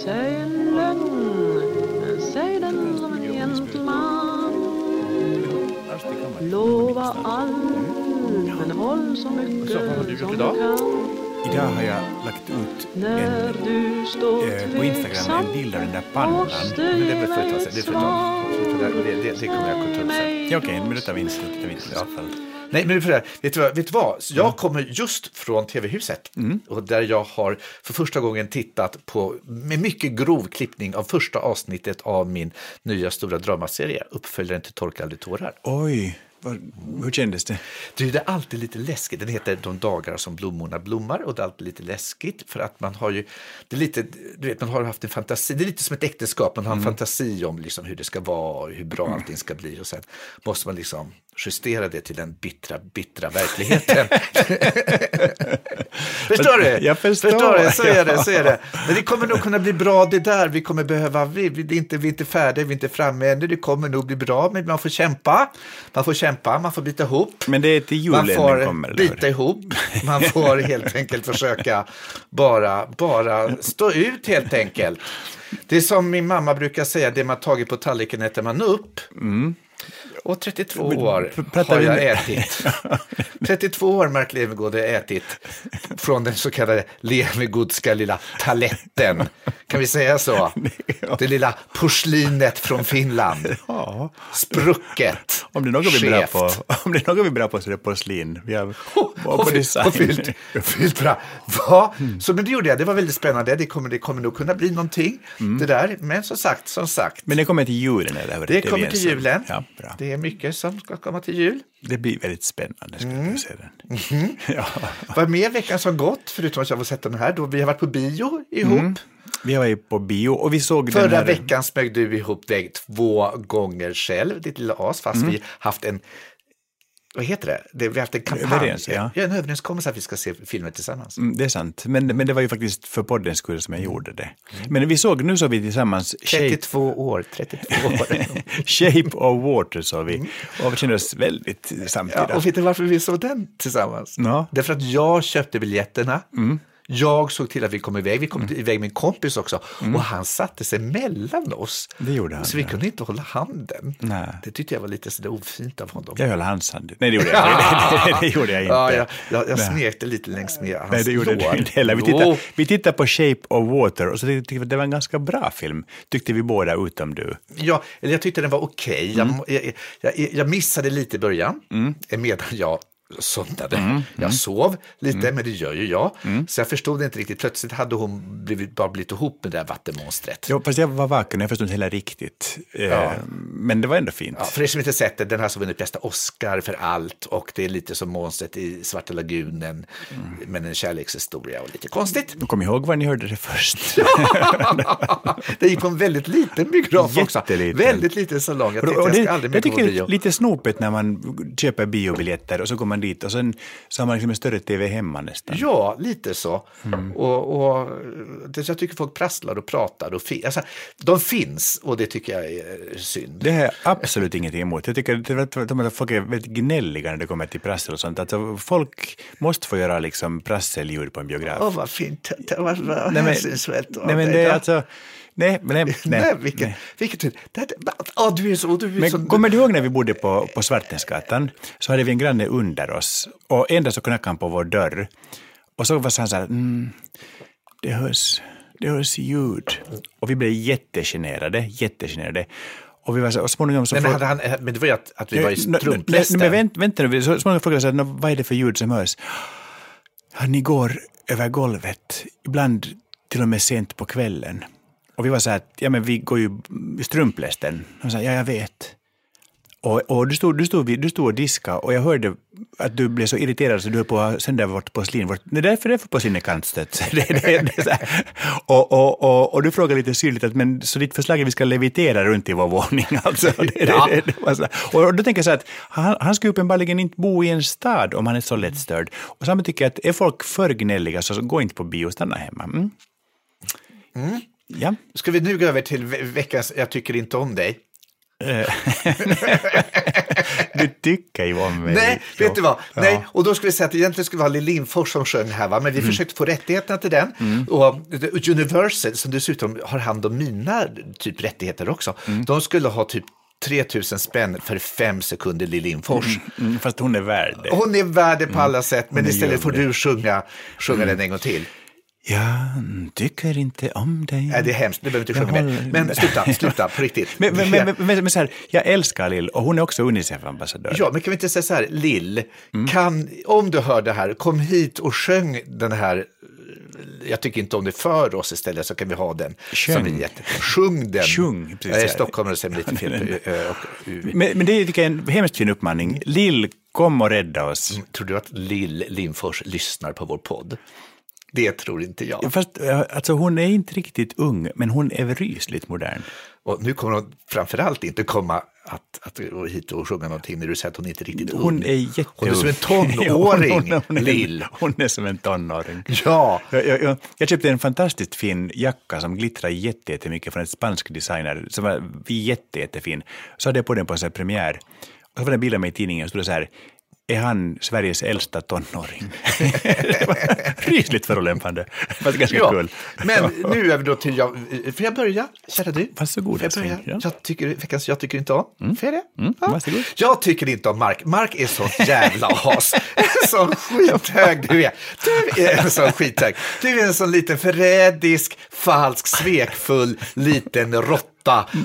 Säg en lögn, säg den som en gentleman Lova allt, men håll så mycket som idag? du kan Idag har jag lagt ut När en, du står eh, på Instagram en bild av den där pannan. Men det är väl för ett tag sedan. Det. Det, det, det kommer jag att ta upp sen. Ja, Okej, men då tar vi inte det tar vi inte i så fall. Nej, men för det, vet, du vad, vet du vad? Jag kommer just från TV-huset och där jag har för första gången tittat på, med mycket grov klippning av första avsnittet av min nya stora dramaserie, uppföljaren till Torka aldrig tårar. Oj, vad, hur kändes det? Det är alltid lite läskigt. Den heter De dagar som blommorna blommar och det är alltid lite läskigt för att man har ju, det är lite, du vet, man har haft en fantasi, det är lite som ett äktenskap, man har en fantasi om liksom hur det ska vara och hur bra allting ska bli och sen måste man liksom justera det till den bittra, bittra verkligheten. förstår du? Jag förstår. du? Så är det, så är det. Men det kommer nog kunna bli bra det där, vi kommer behöva, vi, vi, är inte, vi är inte färdiga, vi är inte framme ännu, det kommer nog bli bra, men man får kämpa, man får kämpa, man får bita ihop. Men det är till Man julen får den kommer, bita ihop, man får helt enkelt försöka bara, bara stå ut helt enkelt. Det är som min mamma brukar säga, det man tagit på tallriken äter man upp. Och 32 år har jag ätit. 32 år Mark Levengood har jag ätit från den så kallade Levengoodska lilla taletten. Kan vi säga så? Det lilla porslinet från Finland. Sprucket. Om det är något vi är på, om det är något vi är på så är det porslin. Vi har, Och, design. och fyllt, fyllt bra. Va? Så men det gjorde jag, det var väldigt spännande. Det kommer, det kommer nog kunna bli någonting det där. Men som sagt, som sagt. Men det kommer till julen, eller hur? det är kommer till julen. Ja, bra. Det är mycket som ska komma till jul. Det blir väldigt spännande, ska Mm. se den. Ja. Vad mer veckan som gått, förutom att jag har sett den här, då vi har varit på bio ihop. Vi var ju på bio och vi såg Förra den här... veckan smög du ihop dig två gånger själv, ditt lilla as, fast Mm. vi haft en vad heter det? det? Vi har haft en kampanj, Överens, ja. en överenskommelse att vi ska se filmer tillsammans. Mm, Det är sant, men, men det var ju faktiskt för poddens skull som jag gjorde det. Men vi såg, nu såg vi tillsammans Shape, 32 år, 32 år. Shape of Water såg vi och vi kände oss väldigt samtida. Ja, och vet du varför vi såg den tillsammans? Ja. Därför att jag köpte biljetterna. Jag såg till att vi kom iväg. Vi kom iväg med en kompis också. Och han satte sig mellan oss. Det gjorde han, Så vi kunde inte hålla handen. Nej. Det tyckte jag var lite sådär ofint av honom. Jag höll hans hand. Nej, det gjorde jag, det, det, det gjorde jag inte. Ja, jag, jag, jag smekte lite längs med hans Nej, det gjorde lår. det inte. Vi tittade, vi tittade på Shape of Water och så tyckte vi att det var en ganska bra film. Tyckte vi båda utom du. Ja, eller jag tyckte den var okej. Mm. Jag, jag, jag, jag missade lite i början, medan jag somnade. Mm. Jag sov lite, men det gör ju jag. Så jag förstod inte riktigt. Plötsligt hade hon blivit, bara blivit ihop med det där vattenmonstret. Ja, fast jag var vaken och jag förstod inte heller riktigt. Eh, Ja. Men det var ändå fint. Ja, för er som inte sett det, den har alltså vunnit bästa Oscar för allt och det är lite som monstret i Svarta lagunen med en kärlekshistoria och lite konstigt. Kom ihåg var ni hörde det först. det gick på en väldigt liten biograf också. Väldigt liten salong. Jag tänkte jag det, jag på tycker det är lite snopet när man köper biobiljetter och så går man dit och sen så har man liksom en större tv hemma nästan. Ja, lite så. Mm. Och, och det, jag tycker folk prasslar och pratar. Och fi, alltså, de finns och det tycker jag är synd. Det har jag absolut ingenting emot. Jag tycker att- folk är väldigt gnälliga när det kommer till prassel och sånt. Alltså, folk måste få göra liksom prasselljud på en biograf. Åh, vad fint. Det var, vad Nej, men- Nej, men det är alltså... Nej, nej, nej, Nej, vilken, nej. Det, det, åh, du är så... Du är Men så kommer du ihåg när vi bodde på, på Svartensgatan? Så hade vi en granne under oss och en dag så knackade han på vår dörr. Och så var han så här, mm, det hörs, det hörs ljud. Och vi blev jättegenerade, jättegenerade. Och vi var så, och småningom så... Men, frå- hade han, men det var ju att, att vi var i nej, strumplästen. Men vänt, vänta nu, så småningom frågade jag så här, "Nå, vad är det för ljud som hörs? Ja, ni går över golvet, ibland till och med sent på kvällen. Och vi var så här, ja men vi går ju strumplästen. Och så här, ja jag vet. Och, och du, stod, du, stod, du stod och diskade och jag hörde att du blev så irriterad så du höll på att sända vårt porslin. Vårt, det är därför det är på sin kantstött. Det, det, det, och, och, och, och du frågade lite syrligt att men så ditt förslag är att vi ska levitera runt i vår våning. Alltså, det, Ja. och då tänker jag så att han, han ska uppenbarligen inte bo i en stad om han är så lättstörd. Och samma tycker jag att är folk för gnälliga så gå inte på bio, stanna hemma. Mm. Ja. Ska vi nu gå över till ve- veckans Jag tycker inte om dig? det, du tycker ju om mig. Nej, vet du vad? Ja. Nej, och då skulle vi säga att egentligen skulle det vara Lill Lindfors som sjöng här, va? men vi Mm. försökte få rättigheterna till den. Och Universal, som dessutom har hand om mina typ rättigheter också, Mm. de skulle ha typ 3000 spänn för fem sekunder Lill Lindfors. Mm, fast hon är värd det. Hon är värd det på alla sätt, men istället får du sjunga, sjunga den en gång till. Jag tycker inte om dig. Nej, det är hemskt, du behöver inte Jag sjunga håller- Men sluta, sluta, på riktigt. Men, men, men, men, men så här, jag älskar Lill och hon är också Unicef-ambassadör. Ja, men kan vi inte säga så här, Lill, Mm. kan, om du hör det här, kom hit och sjöng den här jag tycker inte om det för oss istället så kan vi ha den. Sjung. Som är jätte... Sjung den. Sjung, precis. Nej, Stockholmare säger lite fel. och u. Men, men det är tycker jag, en hemskt fin uppmaning. Lill, kom och rädda oss. Tror du att Lill Lindfors lyssnar på vår podd? Det tror inte jag. Fast eh, alltså, hon är inte riktigt ung, men hon är rysligt modern. Och nu kommer hon framförallt inte komma att, att gå hit och sjunga någonting när du säger att hon inte är riktigt ung. Hon är jätteung. Hon är som en tonåring, hon, hon, hon, är- Lill. Hon är som en tonåring. Ja, Jag, jag, jag, jag köpte en fantastiskt fin jacka som glittrar jätte- jättemycket från ett spansk designer som var jätte, jättefin. Så hade jag på den på en premiär. Och så var det en bild av mig i tidningen och stod det så här är han Sveriges äldsta tonåring? rysligt förolämpande. Var ganska ja. kul. Men nu är vi då till, jag, får jag börja, kära du? Varsågod, Får jag börja? Ja. Jag tycker, veckans jag tycker inte om. Får jag det? Mm, varsågod. Jag tycker inte om Mark. Mark är sånt jävla as. Sån skithög du är. Du är en sån skithög. Du är en sån liten förrädisk, falsk, svekfull, liten råtta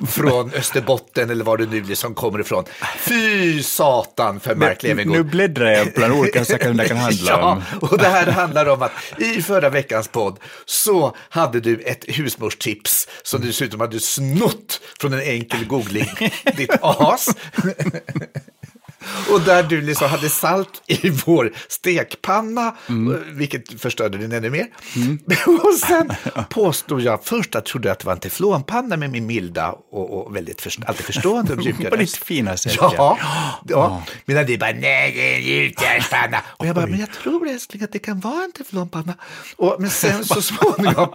från Österbotten eller var du nu liksom kommer ifrån. Fy satan för Mark Nu Levengood. bläddrar jag bland olika saker som det kan handla Ja, om. och det här handlar om att i förra veckans podd så hade du ett husmorstips som du dessutom hade snott från en enkel googling, ditt as. Och där du liksom hade salt i vår stekpanna, vilket förstörde den ännu mer. Och sen påstod jag först att jag trodde att det var en teflonpanna med min milda och, och väldigt först, alltid förstående och mjuka På ditt fina sätt. Ja, ja. medan du bara, nej, det är en gjutjärnspanna. Och jag bara, men jag tror älskling att det kan vara en teflonpanna. Och, men sen så småningom,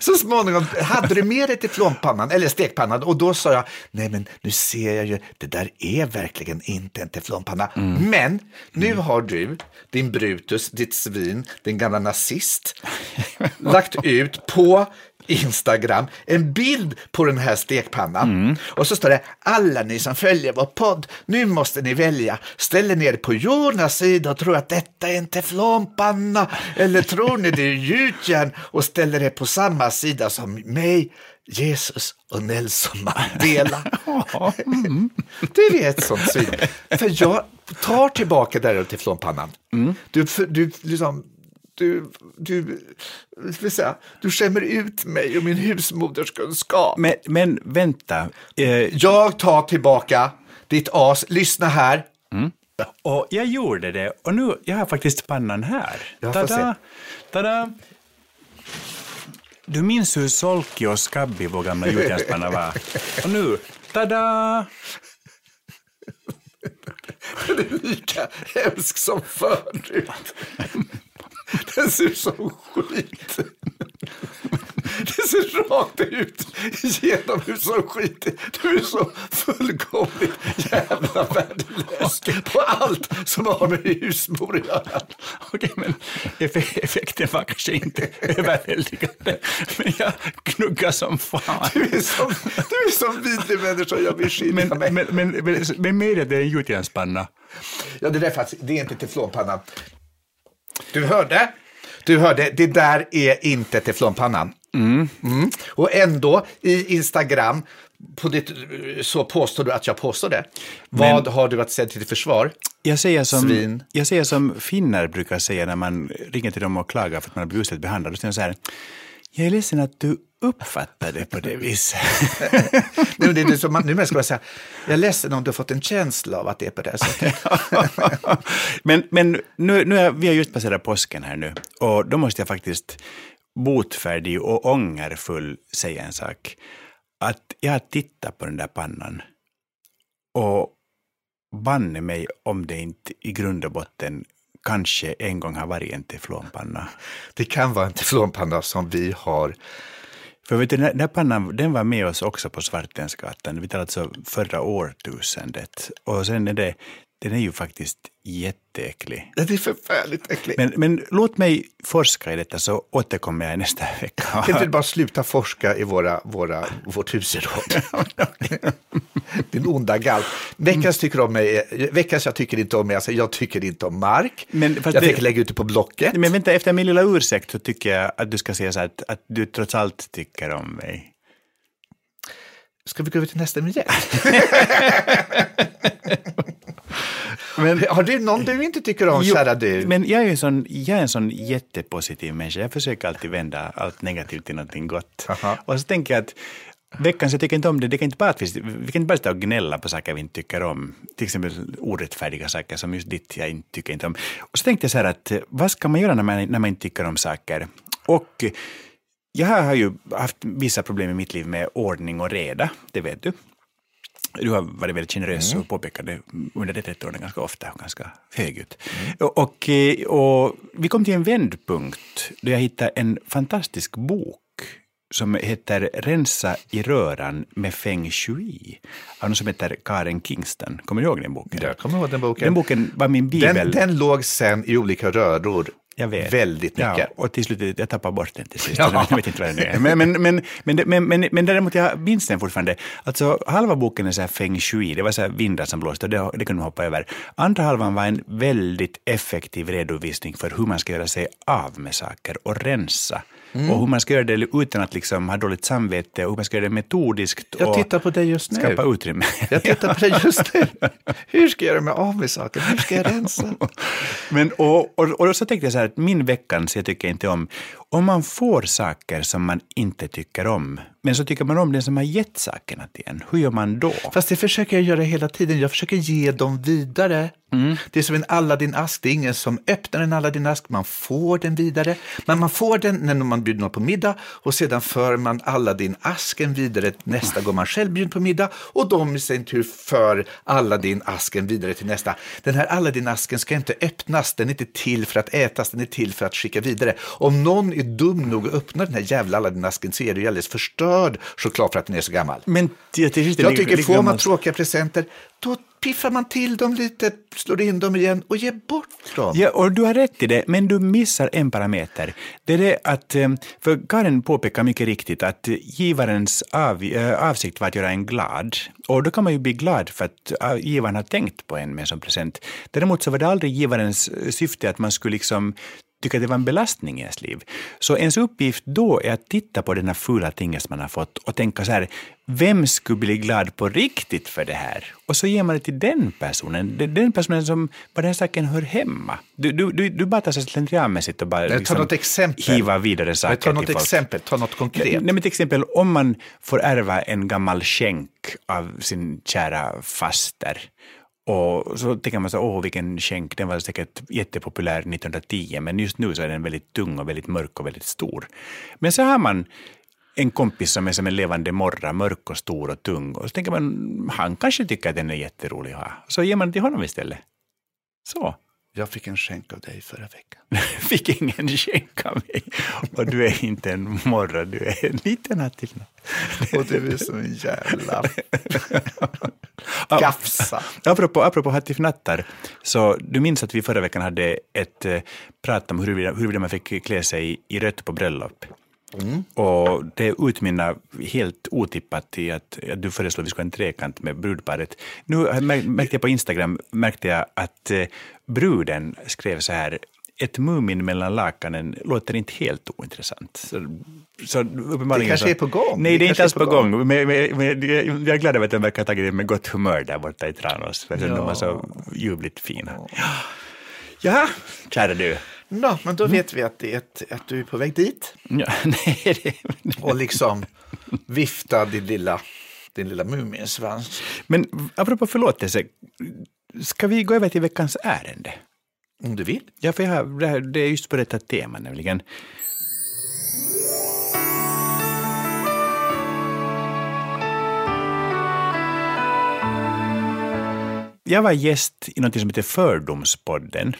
så småningom hade du med dig teflonpannan, eller stekpannan, och då sa jag, nej men nu ser jag ju, det där är verkligen inte en teflonpanna. Men nu har du, din Brutus, ditt svin, din gamla nazist, lagt ut på Instagram en bild på den här stekpannan. Och så står det, alla ni som följer vår podd, nu måste ni välja. Ställer ni er på Jonas sida och tror att detta är en teflonpanna? Eller tror ni det är gjutjärn och ställer er på samma sida som mig, Jesus och Nelson Mandela? Du är ett sånt svin. För jag tar tillbaka det där teflonpannan. Du, för- du liksom du, du, vill säga, du skämmer ut mig och min husmoderskunskap. Men, men vänta. Eh, Jag tar tillbaka ditt as. Lyssna här. Och jag gjorde det. Och nu, jag har faktiskt pannan här. Tada! Tada! Du minns hur solkig och skabbig vår gamla gjutjärnspanna var? Och nu, tada! Den är lika hemsk som förut. Den ser ut som skit. Det ser rakt ut genom ut som skit. Du är så fullkomligt jävla värdelös på allt som har med husmor att göra. Okej, men eff- effekten var kanske inte överväldigande. Men jag knuggar som fan. Du är som, du är som vidrig människa, jag vill skilja Men, mig. men, men, men, men med det, är en gjutjärnspanna. Ja, det där är faktiskt, det är inte teflonpannan. Du hörde? Du hörde, det där är inte teflonpannan. Mm. Och ändå i Instagram på ditt, så påstår du att jag påstår det. Vad har du att säga till ditt försvar? Jag säger, som, Svin. jag säger som finnar brukar säga när man ringer till dem och klagar för att man har blivit behandlad. Då säger så här, jag är ledsen att du uppfattar det på det viset. Nu, det är det som man, nu ska jag säga, jag är ledsen om du har fått en känsla av att det är på det här sättet. men men nu, nu är, vi har just passerat påsken här nu och då måste jag faktiskt botfärdig och ångerfull säga en sak. Att jag har tittat på den där pannan och banne mig om det inte i grund och botten kanske en gång har varit en teflonpanna. Det kan vara en teflonpanna som vi har För vet du, den här- pannan den var med oss också på Svartensgatan. Vi talar alltså förra årtusendet. Och sen är det, den är ju faktiskt jätteäcklig. Det är förfärligt äckligt. Men, men låt mig forska i detta så återkommer jag nästa vecka. Kan du bara sluta forska i våra, våra, vårt husgeråd? Din onda galp. Veckans, tycker om mig, veckans jag tycker inte om mig, alltså jag tycker inte om Mark. Men jag det- tänker lägga ut det på Blocket. Men vänta, efter min lilla ursäkt så tycker jag att du ska säga så här att, att du trots allt tycker om mig. Ska vi gå över till nästa nyhet? Men, Har du någon du inte tycker om, Jo, kära du? Men jag är, en sån, jag är en sån jättepositiv människa. Jag försöker alltid vända allt negativt till någonting gott. Aha. Och så tänker jag att veckans jag tycker inte om det, det kan inte bara vi kan inte bara sitta och gnälla på saker vi inte tycker om. Till exempel orättfärdiga saker som just ditt jag inte tycker inte om. Och så tänkte jag så här att eh, vad ska man göra när man, när man inte tycker om saker? Och eh, jag har ju haft vissa problem i mitt liv med ordning och reda, det vet du. Du har varit väldigt generös och påpekat det under det 30 åren ganska ofta och ganska högljutt. Och, och, eh, och vi kom till en vändpunkt då jag hittade en fantastisk bok som heter Rensa i röran med feng shui av någon som heter Karen Kingston. Kommer du ihåg den boken? Jag kommer ihåg den boken. Den boken var min bibel. Den, den låg sen i olika röror Jag vet. väldigt mycket. Ja, och till slut, jag tappade bort den till sist. Ja. Jag vet inte vad den är. Men, men, men, men, det- men, men, men däremot, jag minns den fortfarande. Alltså, halva boken är så här feng shui, det var så här vindar som blåste och det, det kunde man hoppa över. Andra halvan var en väldigt effektiv redovisning för hur man ska göra sig av med saker och rensa. Mm. Och hur man ska göra det utan att liksom ha dåligt samvete och hur man ska göra det metodiskt Jag tittar på dig just nu. skapa utrymme. Jag tittar på dig just nu. Hur ska jag göra mig av med saker? Hur ska jag rensa? Men, och, och, och så tänkte jag så här att min veckans jag tycker inte om, om man får saker som man inte tycker om, men så tycker man om den som har gett sakerna till en, hur gör man då? Fast det försöker jag göra hela tiden. Jag försöker ge dem vidare. Det är som en Aladdin-ask. Det är ingen som öppnar en Aladdin-ask. Man får den vidare. Men man får den när man bjuder någon på middag och sedan för man Aladdin-asken vidare nästa gång man själv bjuder på middag och de i sin tur för Aladdin-asken vidare till nästa. Den här Aladdin-asken ska inte öppnas. Den är inte till för att ätas. Den är till för att skicka vidare. Om någon är dum nog att öppna den här jävla Aladdin-asken så är det ju alldeles förstörd choklad för att den är så gammal. Men till sist är Jag det tycker lika får man gammalt. tråkiga presenter, då piffar man till dem lite, slår in dem igen och ger bort dem. Ja, och du har rätt i det, men du missar en parameter. Det är det att, eh, för Karin påpekar mycket riktigt att givarens av, eh, avsikt var att göra en glad. Och då kan man ju bli glad för att eh, givaren har tänkt på en med en sån present. Däremot så var det aldrig givarens syfte att man skulle liksom tycka att det var en belastning i ens liv. Så ens uppgift då är att titta på den här fula tingen som man har fått och tänka så här, vem skulle bli glad på riktigt för det här? Och så ger man det till den personen, den- personen som på den här saken hör hemma. Du, du, du, du bara tar så slentrianmässigt och bara Men ta liksom något exempel. hivar vidare saker ta något till folk. exempel, ta något konkret. Nej, men till exempel om man får ärva en gammal skänk av sin kära faster och så tänker man så, åh vilken skänk, den var säkert jättepopulär 1910, men just nu så är den väldigt tung och väldigt mörk och väldigt stor. Men så har man en kompis som är som en levande morra, mörk och stor och tung, och så tänker man, han kanske tycker att den är jätterolig att ha. Så ger man den till honom istället. Så. Jag fick en skänk av dig förra veckan. Fick ingen skänk av mig. Och du är inte en morra, du är en liten hattifnatt. Och du är så en jävla gafsa. Apropå, apropå hattifnattar, så du minns att vi förra veckan hade ett eh, prat om huruvida, huruvida man fick klä sig i rött på bröllop. Och det utmynnar helt otippat i att, att du föreslår att vi ska ha en trekant med brudparet. Nu märkte jag på Instagram märkte jag att eh, bruden skrev så här ett Mumin mellan lakanen låter inte helt ointressant. Så, så Det kanske så, är på gång. Nej, det, Det är inte alls på på gång. Men, men, men, jag är glad över att de verkar ha tagit det med gott humör där borta i Tranås. För de var så ljuvligt fina. Ja, kära du. Nå, men då vet vi att, det är ett, att du är på väg dit Ja, nej, det, och liksom vifta din lilla, din lilla muminsvans. men apropå förlåtelse, ska vi gå över till veckans ärende? Om du vill. Ja, för jag har, det det är just på detta tema nämligen. Jag var gäst i något som heter Fördomspodden.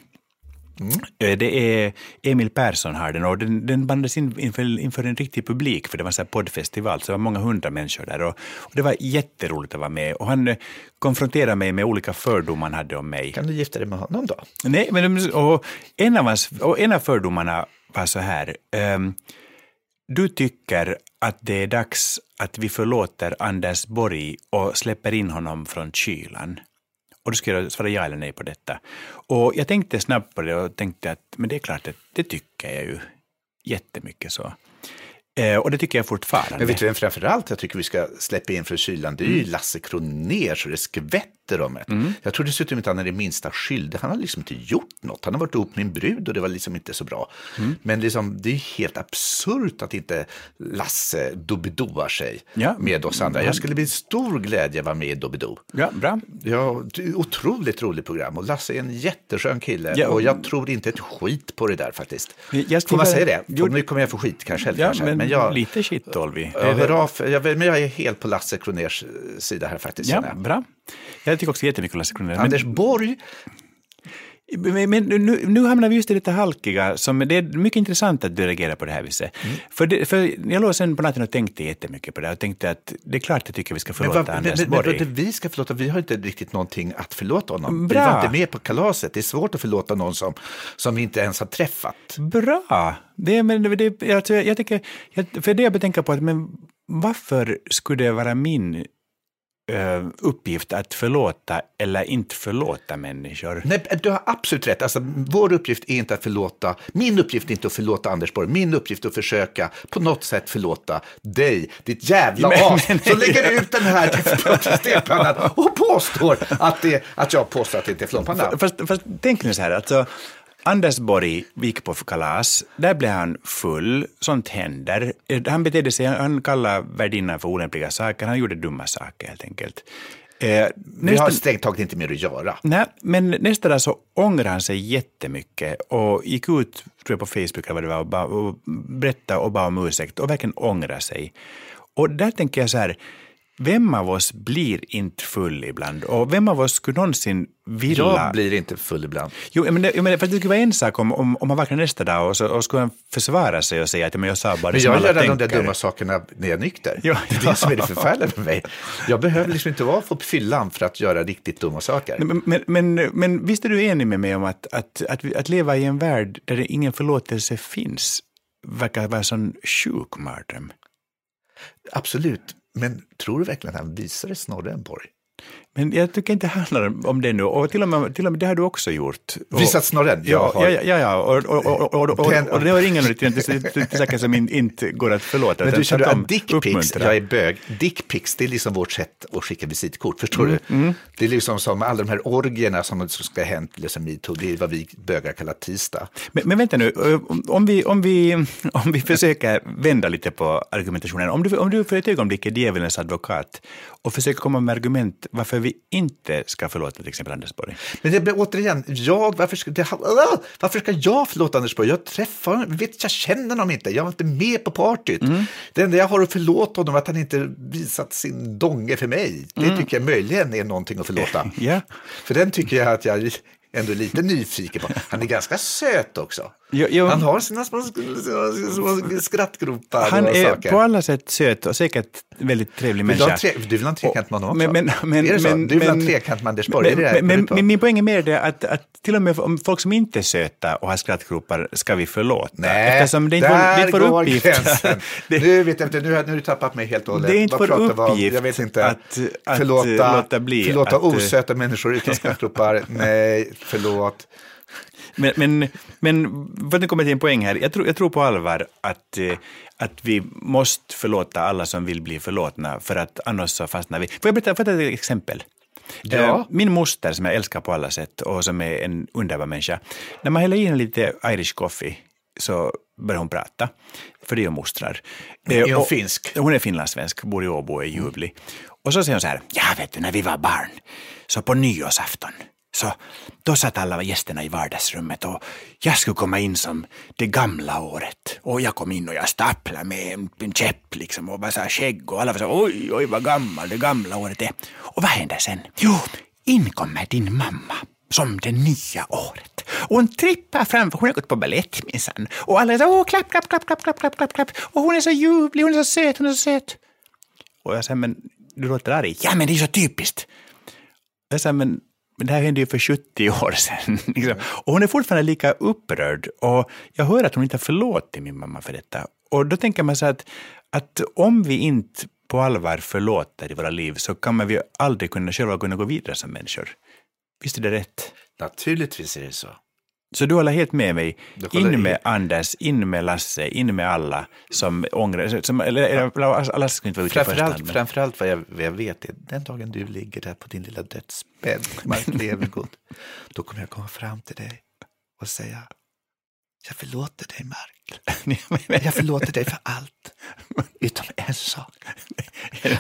Eh, Det är Emil Persson har den och den, den bandades in inför, inför en riktig publik för det var en sån poddfestival så det var många hundra människor där och, och det var jätteroligt att vara med och han eh, konfronterade mig med olika fördomar han hade om mig. Kan du gifta dig med honom då? Nej, men och en, av hans, och en av fördomarna var så här. ehm, du tycker att det är dags att vi förlåter Anders Borg och släpper in honom från kylan. Och då ska jag svara ja eller nej på detta. Och jag tänkte snabbt på det och tänkte att men det är klart att det tycker jag ju jättemycket så. Eh, och det tycker jag fortfarande. Men vet du vem framförallt jag tycker vi ska släppa in från kylan? Det är ju Lasse Kronér så det skvätter om det. Jag tror dessutom inte han är det minsta skyldig. Han har liksom inte gjort något. Han har varit ihop med min brud och det var liksom inte så bra. Mm. Men liksom, det är helt absurt att inte Lasse dobidoar sig Ja. med oss andra. Jag skulle bli stor glädje att vara med i Dobido. Ja, bra. Ja, otroligt roligt program och Lasse är en jätteskön kille Ja, och- och jag tror inte ett skit på det där faktiskt. Jag Får man skriver- säga det? Jo. Nu kommer jag få skit kanske. Ja, kanske. men, jag, lite shit tål vi. Ja, jag, men jag är helt på Lasse Kronérs eh, sida här faktiskt. Ja, bra. Jag tycker också jättemycket om Lasse Kronér. Men- Anders Borg, Men, men nu, nu hamnar vi just i detta halkiga, som, det är mycket intressant att du reagerar på det här viset. Mm. För, det, för jag låg sen på natten och tänkte jättemycket på det och tänkte att det är klart jag tycker vi ska men, förlåta vad, men, Anders men, men, Borg. vad det vi ska förlåta, vi har inte riktigt någonting att förlåta honom. Bra. Vi var inte med på kalaset. Det är svårt att förlåta någon som, som vi inte ens har träffat. Bra! Det, men, det, alltså, jag, jag tycker, jag, för det jag betänker på att men varför skulle det vara min uppgift att förlåta eller inte förlåta människor? Nej, du har absolut rätt. Alltså, vår uppgift är inte att förlåta, min uppgift är inte att förlåta Anders Borg. Min uppgift är att försöka på något sätt förlåta dig, ditt jävla Men- as, men- som lägger ut den här stekpannan och påstår att, det, att jag påstår att det inte är flompanna. Fast, fast tänk nu så här, alltså, Anders Borg gick på kalas, där blev han full, sånt händer. Han betedde sig, han kallade värdinnan för olämpliga saker, han gjorde dumma saker helt enkelt. Eh, Vi har nästa, strängt taget inte mer att göra. nej, men nästa dag så ångrade han sig jättemycket och gick ut, tror jag på Facebook eller vad det var, och, ba, och berättade och bad om ursäkt och verkligen ångrade sig. Och där tänker jag så här, vem av oss blir inte full ibland? Och vem av oss skulle någonsin vilja... Jag blir inte full ibland. Jo, men det, jag menar, för det skulle vara en sak om, om, om man vaknar nästa dag och, så, och skulle försvara sig och säga att men jag sa bara det Men jag gör de tänker. där dumma sakerna när jag är nykter. Ja. Det är det som är det förfärliga med mig. Jag behöver liksom inte vara på fyllan för att göra riktigt dumma saker. Men, men, men, men visst är du enig med mig om att, att, att, att leva i en värld där det ingen förlåtelse finns verkar vara en sån sjuk mardröm. Absolut. Men tror du verkligen att han visade Snorre en Borg? Men jag tycker inte det handlar om- det nu. Och till och med, till och med det har du också gjort. Och, Visat snorren? Ja, ja, ja, ja. Och, och, och, och, och, och, det var ingen saker som in, inte går att förlåta. Men du känner att dickpics, jag är bög, dickpics det är liksom vårt sätt att skicka visitkort, förstår Mm, du? Det är liksom som alla de här orgierna som ska ha hänt, liksom metoo, det är vad vi bögar kallar tisdag. Men, men vänta nu, eh, om vi, om, vi, om vi försöker vända lite på argumentationen. Om du, om du för ett ögonblick är djävulens advokat och försöker komma med argument varför vi inte ska förlåta till exempel Anders Borg. Men det blir återigen, jag, varför ska, det, ah, varför ska jag förlåta Anders Borg? Jag träffar honom, vet, jag känner honom inte, jag var inte med på partyt. Mm. Det enda jag har att förlåta honom är att han inte visat sin donge för mig. Det Mm. tycker jag möjligen är någonting att förlåta. Ja. För den tycker jag att jag ändå lite nyfiken på. Han är ganska söt också. Jo, jo. Han har sina små, små, skrattgropar Han och är saker. på alla sätt söt och säkert väldigt trevlig människa. tre, du vill ha en trekant med honom också? Men, men, men, är det så? du vill ha en trekant med Anders Borg? Men, men, men, min poäng är mer det att, att till och med om folk som inte är söta och har skrattgropar ska vi förlåta. Nej, Eftersom det är inte där inte går uppgift. gränsen. det, Nu vet jag inte, nu har, nu har du tappat mig helt och hållet. Det är inte vår uppgift Jag vet inte. att- att, förlåta, eh, låta bli Förlåta att, eh, osöta människor utan skrattgropar. Nej, förlåt. Men, men, men nu kommer till en poäng här, jag tror, jag tror på allvar att, eh, att vi måste förlåta alla som vill bli förlåtna, för att annars så fastnar vi. Får jag berätta, får jag ta ett exempel? Ja. Eh, Min moster, som jag älskar på alla sätt och som är en underbar människa, när man häller i henne lite Irish coffee så börjar hon prata, för det gör mostrar. Eh, Är hon och- finsk? Hon är finlandssvensk, bor i Åbo och är ljuvlig. Och så säger hon så här, ja vet du, när vi var barn, så på nyårsafton, så då satt alla gästerna i vardagsrummet och jag skulle komma in som det gamla året. Och jag kom in och jag stapplade med en, en käpp liksom och bara så här skägg och alla var så oj, oj vad gammal det gamla året är. Och vad händer sen? Jo, in kommer din mamma som det nya året Och hon trippar fram, för hon har gått på balett minsann. Och alla är så åh, klapp, klapp, klapp, klapp, klapp, klapp, klapp, klapp. Och hon är så ljuvlig, hon är så söt, hon är så söt. Och jag säger, men du låter arg. Ja, men det är så typiskt. Jag säger, men, men det här hände ju för 70 år sedan. Liksom. Och hon är fortfarande lika upprörd. Och jag hör att hon inte har förlåtit min mamma för detta. Och då tänker man så att, att om vi inte på allvar förlåter i våra liv så kommer vi aldrig kunna själva kunna gå vidare som människor. Visst är det rätt? Naturligtvis är det så. Så du håller helt med mig. In med helt- Anders, in med Lasse, in med alla som ångrar som, eller, eller alla ska inte vara ute i första hand. Framförallt, men- framförallt vad, jag, vad jag vet är den dagen du ligger där på din lilla dödsbädd, Mark Levengood, då kommer jag komma fram till dig och säga jag förlåter dig Mark. Jag förlåter dig för allt, utom en sak.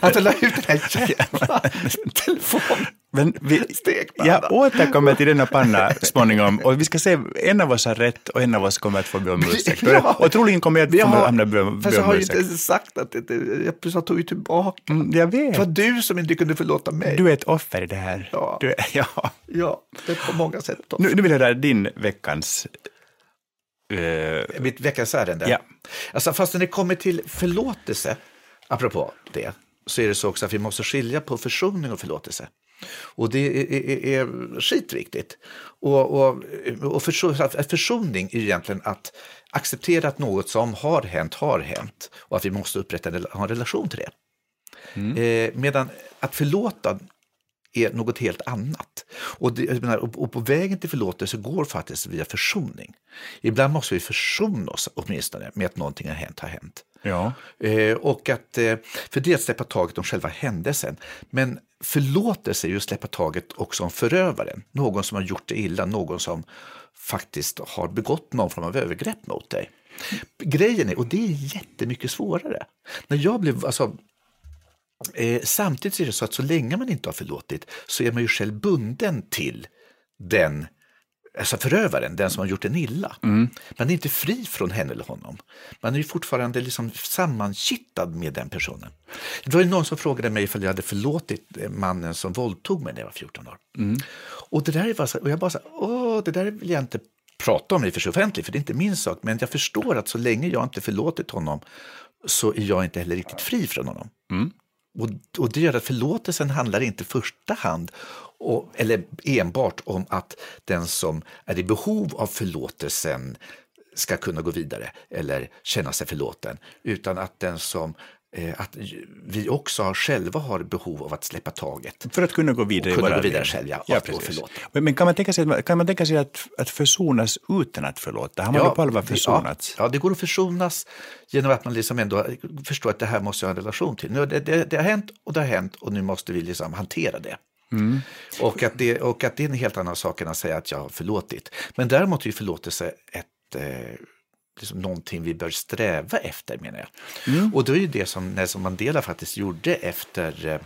Att du la ut den här jävla telefonen. Men vi, Stekpanna. jag återkommer till denna panna småningom och vi ska se, en av oss har rätt och en av oss kommer att få be om ursäkt. Ja. Och troligen kommer jag att få hamna be om Fast be jag har ju ursäkt. inte sagt att det, jag jag tog ju tillbaka. Mm, Jag vet. Det var du som inte kunde förlåta mig. Du är ett offer i det här. Ja. Du är, ja. Ja, det är på många sätt. Nu, nu vill jag höra din veckans... eh, Mitt veckans ärende. Ja. Alltså, fast när det kommer till förlåtelse, apropå det, så är det så också att vi måste skilja på försoning och förlåtelse. Och det är, är, är skitviktigt. Och, och, och försoning är egentligen att acceptera att något som har hänt har hänt och att vi måste upprätta en, ha en relation till det. Eh, medan att förlåta är något helt annat. Och, det, menar, och, på vägen till förlåtelse går faktiskt via försoning. Ibland måste vi försona oss åtminstone med att någonting har hänt har hänt. ja. Eh, och att, eh, för det är att släppa taget om själva händelsen. Men förlåtelse är ju att släppa taget också om förövaren. Någon som har gjort det illa, någon som faktiskt har begått någon form av övergrepp mot dig. Grejen är, och det är jättemycket svårare. När jag blev, alltså, Eh, samtidigt är det så att så länge man inte har förlåtit så är man ju själv bunden till den alltså förövaren, den som har gjort en illa. Man är inte fri från henne eller honom. Man är ju fortfarande liksom sammankittad med den personen. Det var ju någon som frågade mig ifall jag hade förlåtit eh, mannen som våldtog mig när jag var 14 år. Och det där är bara så, och jag bara så, åh, det där vill jag inte prata om i för offentligt, för det är inte min sak. Men jag förstår att så länge jag inte förlåtit honom så är jag inte heller riktigt fri från honom. Och, och det gör att förlåtelsen handlar inte i första hand och, eller enbart om att den som är i behov av förlåtelsen ska kunna gå vidare eller känna sig förlåten, utan att den som att vi också själva har behov av att släppa taget. För att kunna gå vidare Kunna i våra gå vidare själv, ja, och ja. Men, kan man tänka sig, att- kan man tänka sig att, att försonas utan att förlåta? Har man då på allvar försonats? Ja, ja, det går att försonas genom att man liksom ändå förstår att det här måste jag ha en relation till. Nu, det, det, det har hänt och det har hänt och nu måste vi liksom hantera det. Och, att det och att det är en helt annan sak än att säga att jag har förlåtit. Men däremot är förlåtelse ett, eh, liksom någonting vi bör sträva efter menar jag. Och det är ju det som Nelson Mandela faktiskt gjorde efter eh,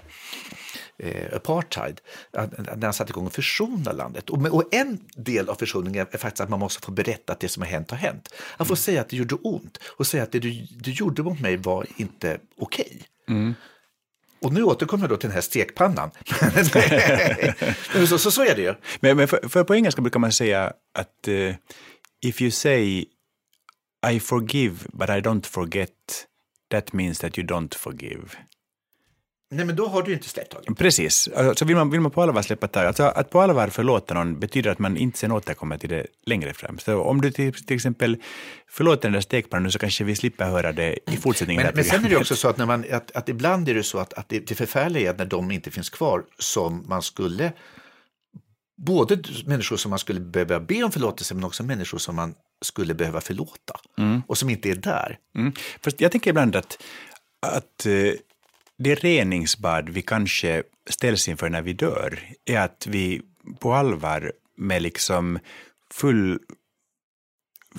eh, apartheid, när han satte igång och försona landet. Och, och en del av försoningen är faktiskt att man måste få berätta att det som har hänt har hänt. Att få säga att det gjorde ont och säga att det du, du gjorde mot mig var inte okej. Och nu återkommer jag då till den här stekpannan. så, så, så är det ju. Men, men för, för på engelska brukar man säga att eh, if you say I forgive but I don't forget, that means that you don't forgive. Nej, men då har du inte släppt taget. Precis. Alltså, så vill man, vill man på allvar släppa taget, alltså att på allvar förlåta någon betyder att man inte sen återkommer till det längre fram. Så om du till, till exempel förlåter den där stekpannan så kanske vi slipper höra det i fortsättningen. Men, men sen är det också så att, när man, att, att ibland är det så att, att det, det förfärliga är när de inte finns kvar som man skulle Både människor som man skulle behöva be om förlåtelse men också människor som man skulle behöva förlåta och som inte är där. Mm. Fast jag tänker ibland att, att eh, det reningsbad vi kanske ställs inför när vi dör är att vi på allvar med liksom full,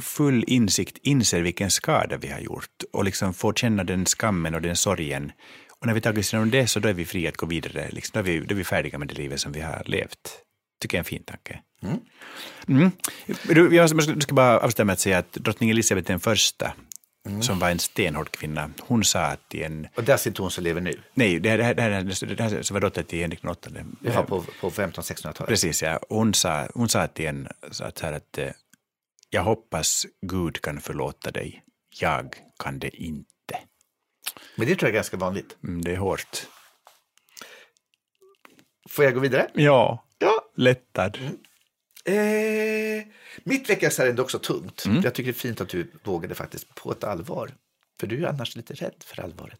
full insikt inser vilken skada vi har gjort och liksom får känna den skammen och den sorgen. Och när vi tagit oss igenom det så då är vi fria att gå vidare. Liksom, då, är vi, då är vi färdiga med det livet som vi har levt. Tycker jag är en fin tanke. Mm. Du, jag ska, bara avsluta med att säga att drottning Elisabeth den första som var en stenhård kvinna, hon sa att i en... Och där sitter hon som lever nu. Nej, det här, det här, det här, det här som var dotter till Henrik åttonde. Ja, på, på 1500-1600-talet. Precis, ja. Hon sa, hon sa till en så att, så här att eh, jag hoppas Gud kan förlåta dig. Jag kan det inte. Men det tror jag är ganska vanligt. Mm, det är hårt. Får jag gå vidare? Ja, Ja. lättad. Eh, mitt veckans ärende är också tungt. Jag tycker det är fint att du vågade faktiskt på ett allvar. För du är annars lite rädd för allvaret.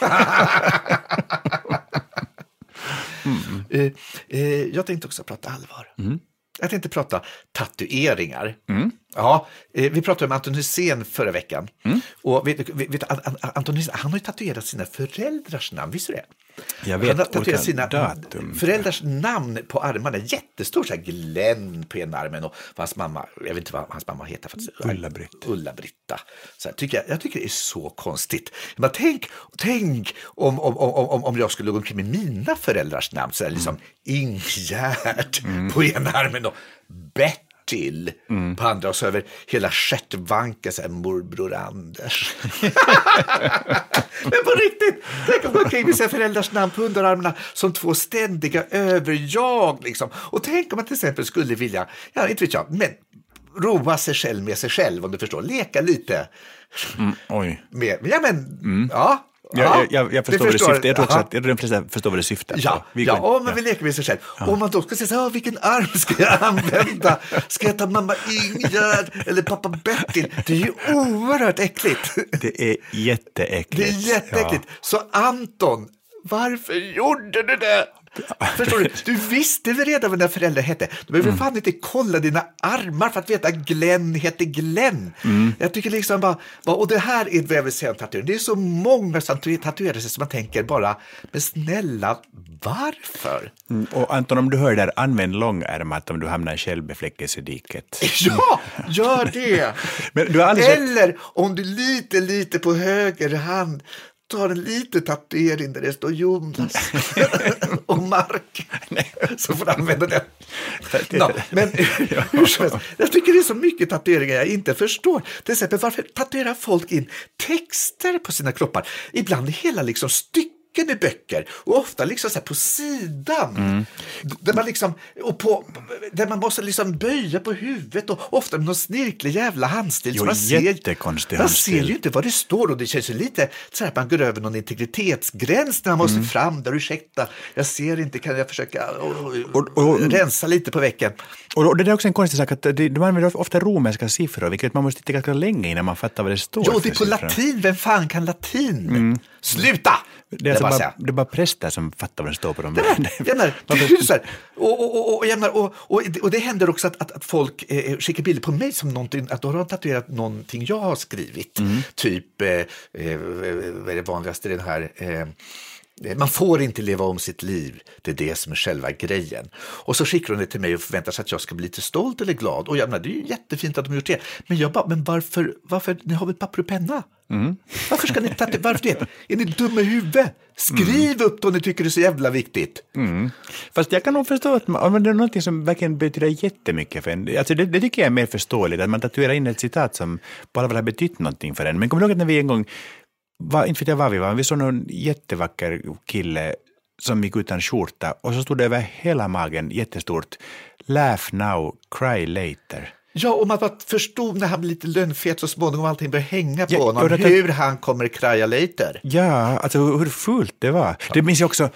eh, eh, jag tänkte också prata allvar. Jag tänkte prata tatueringar. Ja, eh, vi pratade om Anton Hysén förra veckan. Och vet, vet, vet, An- An- Anton Hysén, han har ju tatuerat sina föräldrars namn, visste du det? Jag vet, han har tatuerat sina datum. föräldrars namn på armarna, jättestor, så här Glenn på ena armen och hans mamma, jag vet inte vad hans mamma heter. Faktiskt. Ulla-Britt. Ulla-Britta. Så tycker, jag, jag tycker det är så konstigt. Men tänk tänk om, om, om, om, jag skulle gå omkring med mina föräldrars namn, så här, liksom Mm. Ingegärd på ena armen och Bertil Mm. på andra och så över hela stjärtvanken, så här, morbror Anders. Men på riktigt, tänk om man omkring med sina föräldrars namn på underarmarna som två ständiga överjag. Liksom. Och tänk om man till exempel skulle vilja, ja inte vet jag, men roa sig själv med sig själv om du förstår, leka lite Oj. med, ja men, ja. Jag, ja, jag, jag, jag förstår vad du syftar. Jag tror också att de flesta förstår vad du syftar Ja. Vi ja om man vill leka med sig själv. Om man då ska säga så här, vilken arm ska jag använda? Ska jag ta mamma Ingegärd eller pappa Bertil? Det är ju oerhört äckligt. Det är jätteäckligt. Det är jätteäckligt. Så Anton, varför gjorde du det? Förstår du? Du visste väl redan vad dina föräldrar hette. Du behöver fan inte kolla dina armar för att veta att Glenn heter Glenn. Jag tycker liksom bara, och det här är vad jag vill säga om tatuering. Det är så många som tatu- tatuerar sig som man tänker bara, men snälla, varför? Mm, Och Anton, om du hör där, använd långärmat om du hamnar i självbefläckelsediket. Ja, gör det! Men du har aldrig Eller om du lite, lite på höger hand tar en liten tatuering där det står Jonas och Mark. Så får du använda den. Nå, men helst, jag tycker det är så mycket tatueringar jag inte förstår. Till exempel varför tatuerar folk in texter på sina kroppar? Ibland hela liksom stycken i böcker och ofta liksom så på sidan. Där, man liksom, och på, där man måste liksom böja på huvudet och ofta med någon snirklig jävla handstil. Jo, man ser, man ser ju inte vad det står och det känns ju lite så här att man går över någon integritetsgräns när man måste fram där. Ursäkta, jag ser inte, kan jag försöka och, Och- och- rensa lite på väggen? Och det är också en konstig sak att det- de använder ofta romerska siffror, vilket man måste titta ganska länge innan man fattar vad det står Jo, det är på siffror. latin. Vem fan kan latin? Sluta! Det är, alltså bara det är bara präster som fattar vad det står på dem. Här, och, och, och, och, jag menar, och, och, det- händer också att, att, att folk eh, skickar bilder på mig som någonting, att då har de tatuerat någonting jag har skrivit. Typ, eh, eh, vad är det vanligaste i den här? Eh, man får inte leva om sitt liv, det är det som är själva grejen. Och så skickar de det till mig och förväntar sig att jag ska bli lite stolt eller glad. Och jag menar, det är ju jättefint att de har gjort det. Men jag bara, men varför, varför, ni har väl papper och penna? Varför ska ni tatuera, varför det? Är ni dumma i huvudet? Skriv upp då om ni tycker det är så jävla viktigt. Fast jag kan nog förstå att man, det är något som verkligen betyder jättemycket för en. Alltså det, det tycker jag är mer förståeligt, att man tatuerar in ett citat som allvar har betytt någonting för en. Men kommer du ihåg att när vi en gång, var, inte vet jag var vi var, men vi såg någon jättevacker kille som gick utan skjorta och så stod det över hela magen jättestort Laugh now, cry later. Ja, och man förstod när han blev lite lönnfet så småningom allting började hänga på Ja, honom, och det- hur han kommer kraja later. Ja, alltså hur fult det var. Det minns jag också,